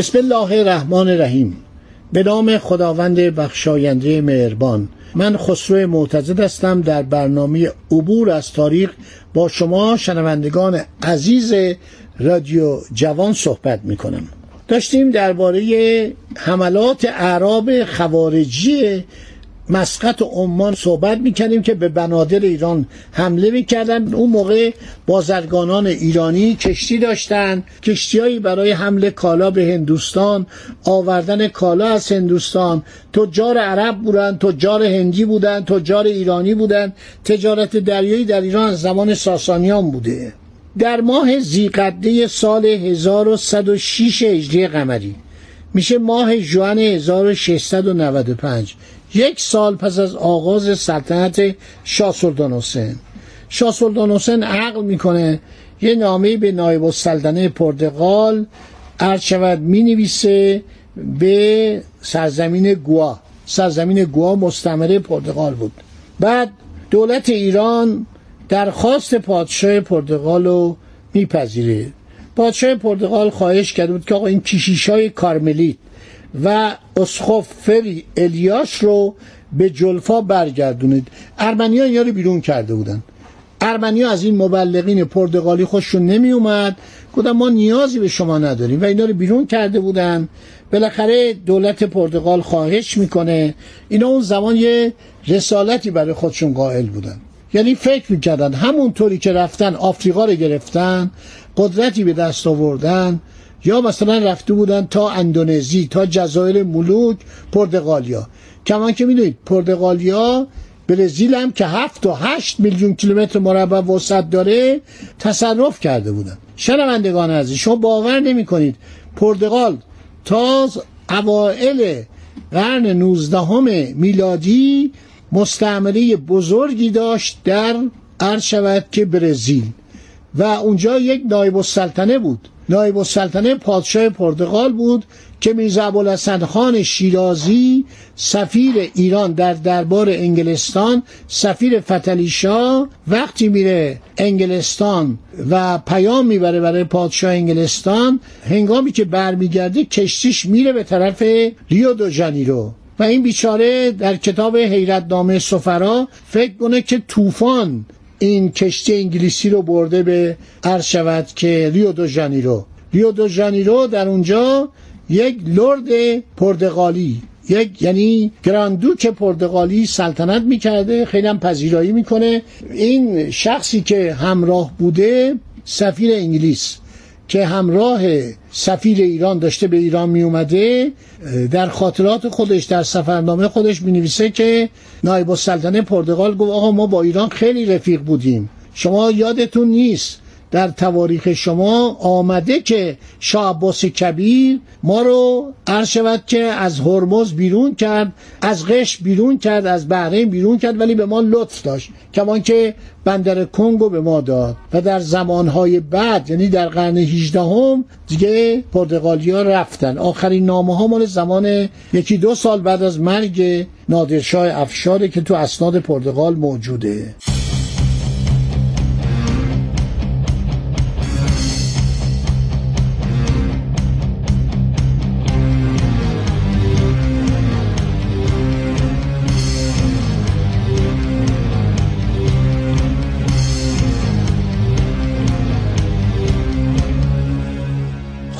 بسم الله الرحمن الرحیم. به نام خداوند بخشاینده مهربان. من خسرو معتزد هستم در برنامه عبور از تاریخ با شما شنوندگان عزیز رادیو جوان صحبت می کنم داشتیم درباره حملات اعراب خوارجی مسقط و عمان صحبت می‌کردیم که به بنادر ایران حمله می‌کردن. اون موقع بازرگانان ایرانی کشتی داشتن. کشتیهایی برای حمله کالا به هندوستان آوردن کالا از هندوستان. تجار عرب بودن تجار هندی بودن تجار ایرانی بودن. تجارت دریایی در ایران از زمان ساسانیان بوده. در ماه زیقده سال 1106 هجری قمری میشه ماه جوان 1695 یک سال پس از آغاز سلطنت شاه سلطان حسین. شاه سلطان حسین عقل می‌کنه یه نامه به نایب السلطنه پرتغال عرض شود می نویسه به سرزمین گوا. سرزمین گوا مستمره پرتغال بود. بعد دولت ایران درخواست پادشاه پرتغال رو میپذیره. پادشاه پرتغال خواهش کرده بود که آقا این کشیش های کارملیت و اسخف فری الیاش رو به جلفا برگردونید. ارمنیا اینا رو بیرون کرده بودن. ارمنیا از این مبلغین پرتغالی خوششون نمی اومد گفتن ما نیازی به شما نداریم و اینا رو بیرون کرده بودن. بالاخره دولت پرتغال خواهش می‌کنه. اینا اون زمان یه رسالتی برای خودشون قائل بودن. یعنی فکر می‌کردن همونطوری که رفتن آفریقا رو گرفتن قدرتی به دست آوردن یا مثلا رفته بودن تا اندونزی تا جزایر ملوک پرتغالیا. کمان که می‌دونید پرتغالیا برزیل هم که هفت و هشت میلیون کیلومتر مربع وسعت داره تصرف کرده بودن. شنوندگان عزیز شما باور نمی کنید پرتغال تا اوائل قرن 19 میلادی مستعمره بزرگی داشت در عرض شود که برزیل. و اونجا یک نایب السلطنه بود. نایب السلطنه پادشاه پرتغال بود که میرزا ابوالحسن خان شیرازی سفیر ایران در دربار انگلستان سفیر فتلیشا وقتی میره انگلستان و پیام می‌بره برای پادشاه انگلستان هنگامی که برمیگرده کشتیش میره به طرف ریو دو جانیرو و این بیچاره در کتاب حیرتنامه سفرا فکر کنه که طوفان این کشتی انگلیسی رو برده به عرض شود که ریو دو ژانیرو. ریو دو ژانیرو در اونجا یک لرد پرتغالی یک یعنی گراندوک پرتغالی سلطنت می‌کرده خیلی هم پذیرایی می‌کنه. این شخصی که همراه بوده سفیر انگلیس. که همراه سفیر ایران داشته به ایران می اومده در خاطرات خودش در سفرنامه خودش می نویسه که نایب السلطنه پرتغال گفت آقا ما با ایران خیلی رفیق بودیم. شما یادتون نیست در تواریخ شما آمده که شاه عباس کبیر ما رو عرض شود که از هرمز بیرون کرد از قش بیرون کرد از بحرین بیرون کرد ولی به ما لطف داشت کمان که بندر کنگو به ما داد. و در زمانهای بعد یعنی در قرن 18 هم دیگه پرتغالیا رفتن. آخرین نامه ها مال زمان یکی دو سال بعد از مرگ نادرشاه افشاره که تو اسناد پرتغال موجوده.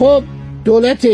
خب دولت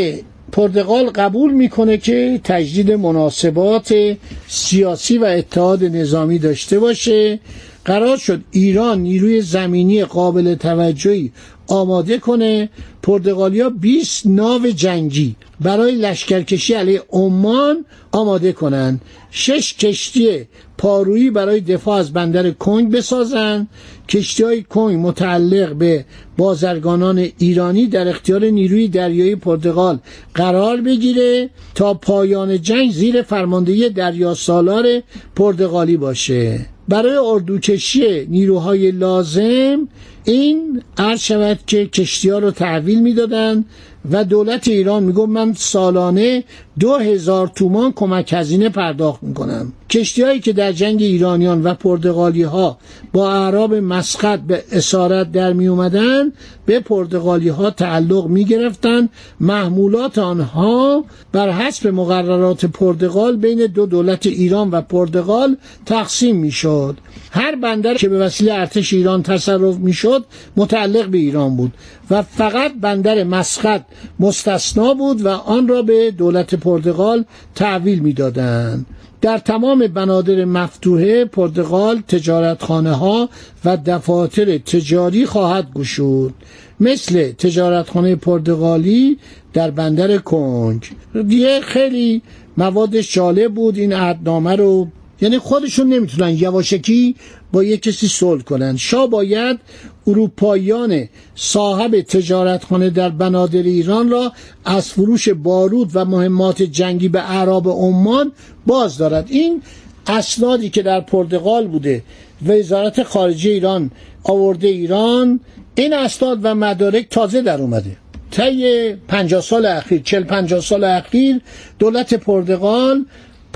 پرتغال قبول می‌کنه که تجدید مناسبات سیاسی و اتحاد نظامی داشته باشه. قرار شد ایران نیروی زمینی قابل توجهی آماده کنه. پرتغالیا 20 ناو جنگی برای لشکرکشی علیه عمان آماده کنند. شش کشتی پارویی برای دفاع از بندر کنگ بسازند. کشتی های کنگ متعلق به بازرگانان ایرانی در اختیار نیروی دریایی پرتغال قرار بگیره تا پایان جنگ زیر فرماندهی دریا سالار پرتغالی باشه. برای اردوکشی نیروهای لازم این عرض شود که کشتی ها رو تحویل می‌دادند و دولت ایران می‌گفت من سالانه دو هزار تومان کمک هزینه پرداخت می‌کنم. کشتی هایی که در جنگ ایرانیان و پرتغالی ها با اعراب مسقط به اسارت در می اومدن به پرتغالی ها تعلق می گرفتن محمولات آنها بر حسب مقررات پرتغال بین دو دولت ایران و پرتغال تقسیم می شد هر بندر که به وسیله ارتش ایران تصرف می شد متعلق به ایران بود و فقط بندر مسقط مستثنا بود و آن را به دولت پرتغال تحویل می‌دادند در تمام بنادر مفتوحه پرتغال تجارتخانه ها و دفاتر تجاری خواهد گشود. مثل تجارتخانه پرتغالی در بندر کنگ. دیگه خیلی موادش جالب بود این عهدنامه رو. یعنی خودشون نمی‌تونن یواشکی با یک کسی صلح کنن شاه باید اروپاییان صاحب تجارتخانه در بنادر ایران را از فروش بارود و مهمات جنگی به اعراب عمان باز دارد. این اسنادی که در پرتغال بوده وزارت خارجه ایران آورده ایران این اسناد و مدارک تازه در اومده. طی 50 سال اخیر 40 50 سال اخیر دولت پرتغال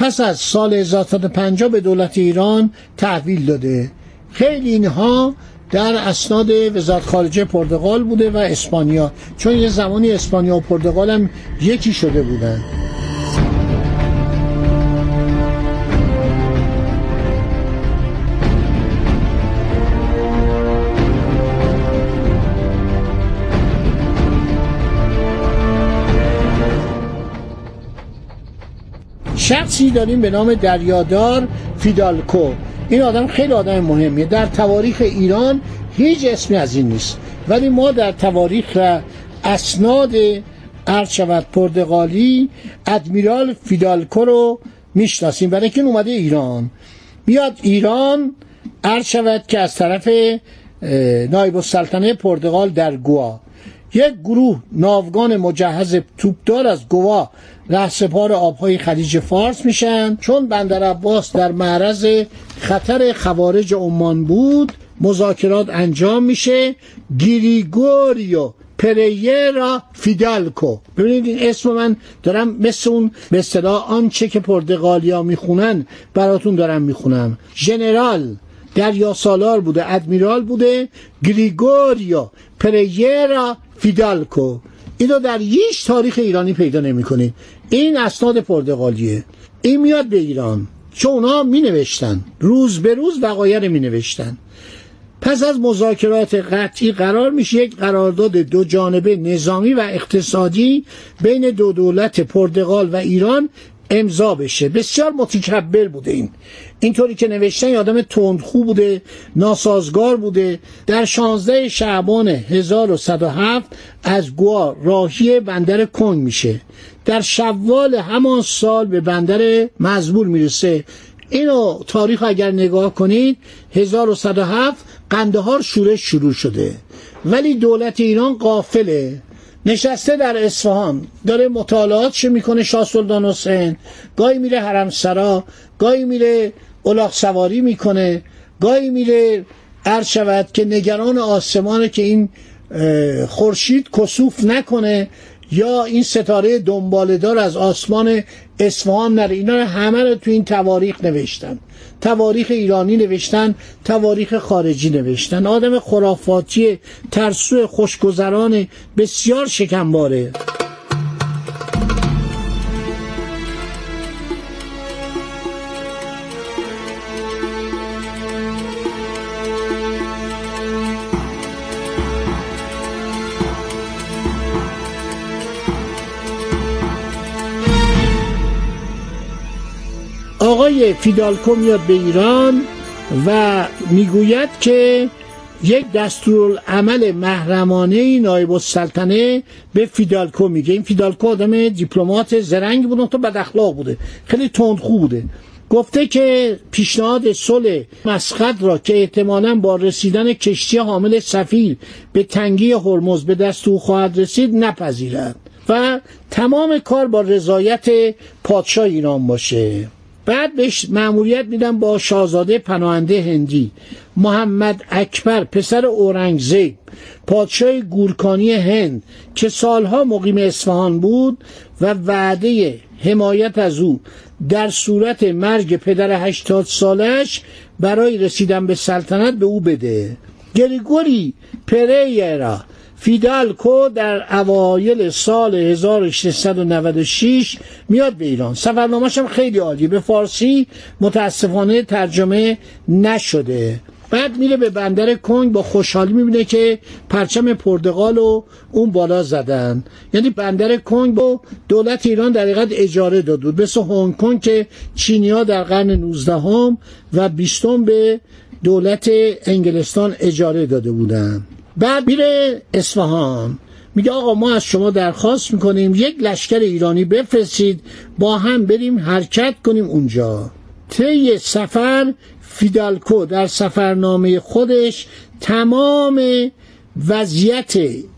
پس از سال 1350 به دولت ایران تحویل داده. خیلی اینها در اسناد وزارت خارجه پرتغال بوده و اسپانیا چون یه زمانی اسپانیا و پرتغال هم یکی شده بودن. شخصی داریم به نام دریادار فیدالکو. این آدم خیلی آدم مهمیه. در تواریخ ایران هیچ اسمی از این نیست. ولی ما در تواریخ و اسناد خود پرتغالی ادمیرال فیدالکو رو می‌شناسیم. برای که اومده ایران. میاد ایران عرض که از طرف نایب السلطنه پرتغال در گوا. یک گروه ناوگان مجهز توپدار از گوا رهسپار آبهای خلیج فارس میشن. چون بندر عباس در معرض خطر خوارج عمان بود مذاکرات انجام میشه. گریگوریو پریرا فیدالکو. ببینید این اسم من دارم مثل اون به اصطلاح آنچه که پرتغالیا می‌خونن براتون دارم می‌خونم. ژنرال دریا سالار بوده ادمیرال بوده گریگوریو پریرا فیدالکو. اینو در هیچ تاریخ ایرانی پیدا نمی‌کنید این اسناد پرتغالیه. این میاد به ایران. چون اونا می نوشتن روز به روز وقایع می نوشتن پس از مذاکرات قطعی قرار میشه یک قرارداد دو جانبه نظامی و اقتصادی بین دو دولت پرتغال و ایران امضا بشه. بسیار متکبر بوده این. اینطوری که نوشتن آدم تندخو بوده ناسازگار بوده. در 16 شعبان 1107 از گوا راهی بندر کنگ میشه. در شوال همان سال به بندر مزبور می‌رسه. اینو تاریخ اگر نگاه کنید 1107 قندهار شورش شروع شده. ولی دولت ایران قافله. نشسته در اصفهان داره مطالعاتش می‌کنه شاه سلطان حسین؟ گاهی میره حرم سرا گاهی میره الاغ سواری می‌کنه گاهی میره عرض شود که نگران آسمانه که این خورشید کسوف نکنه یا این ستاره دنبالدار از آسمان اصفهان نره. اینا همه رو تو این تواریخ نوشتن. تواریخ ایرانی نوشتن تواریخ خارجی نوشتن. آدم خرافاتی ترسو خوشگذران بسیار شکمباره. آقای فیدالکو میاد به ایران و می‌گوید که یک دستورالعمل محرمانه نایب السلطنه به فیدالکو میگه. این فیدالکو آدم دیپلمات زرنگ بود تو بد اخلاق بوده. خیلی تندخو بوده. گفته که پیشنهاد صلح مسقط را که احتمالا با رسیدن کشتی حامل سفیر به تنگی هرمز به دست او خواهد رسید نپذیرد و تمام کار با رضایت پادشاه ایران باشه. بعد بهش مأموریت میدم با شاهزاده پناهنده هندی محمد اکبر پسر اورنگزیب پادشاه گورکانی هند که سالها مقیم اصفهان بود و وعده حمایت از او در صورت مرگ پدر هشتاد سالش برای رسیدن به سلطنت به او بده. گریگوری پریرا فیدالکو در اوایل سال 1696 میاد به ایران. سفرنامه‌ش هم خیلی عالی. به فارسی متاسفانه ترجمه نشده. بعد میره به بندر کنگ با خوشحالی می‌بینه که پرچم پرتغال رو اون بالا زدن. یعنی بندر کنگ با دولت ایران در حقیقت اجاره داد. بود مثل هنگ کنگ که چینیا در قرن 19 هم و 20 به دولت انگلستان اجاره داده بودن. بعد میره اصفهان. میگه آقا ما از شما درخواست می‌کنیم یک لشکر ایرانی بفرستید با هم بریم حرکت کنیم اونجا. طی سفر فیدالکو در سفرنامه خودش تمام وضعیت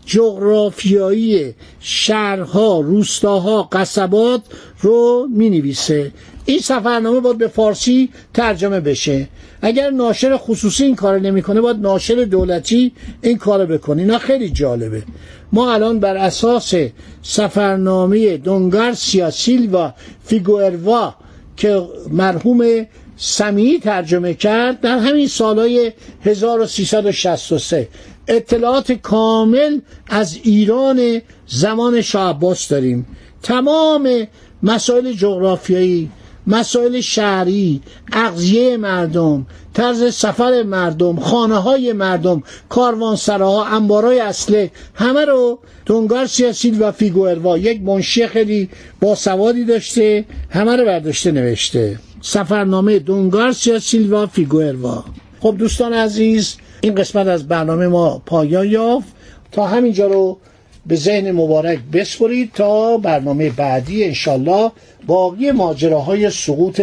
جغرافیایی شهرها روستاها قصبات رو می نویسه این سفرنامه باید به فارسی ترجمه بشه. اگر ناشر خصوصی این کار نمی‌کنه باید ناشر دولتی این کار بکنه. اینا خیلی جالبه. ما الان بر اساس سفرنامه دونگارسیا سیلوا فیگوئروا که مرحوم سمیعی ترجمه کرد در همین سالهای 1363 اطلاعات کامل از ایران زمان شاه عباس داریم. تمام مسائل جغرافیایی مسائل شهری اغذیه مردم طرز سفر مردم خانه های مردم کاروانسراها انبارای اصله همه رو دونگار سیاسیل و فیگوئروا یک منشی خیلی باسوادی داشته همه رو برداشته نوشته. سفرنامه دونگارسیا سیلوا فیگوئروا. خب دوستان عزیز این قسمت از برنامه ما پایان یافت. تا همینجا رو به ذهن مبارک بسپرید تا برنامه بعدی انشالله باقی ماجراهای سقوط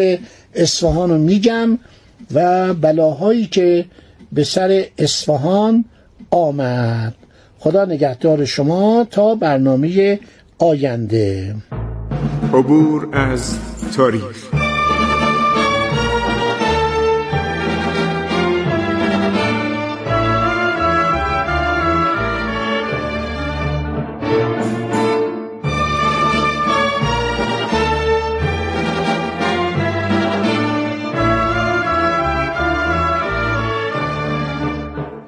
اصفهان رو میگم و بلاهایی که به سر اصفهان آمد. خدا نگهدار شما تا برنامه آینده. عبور از تاریخ.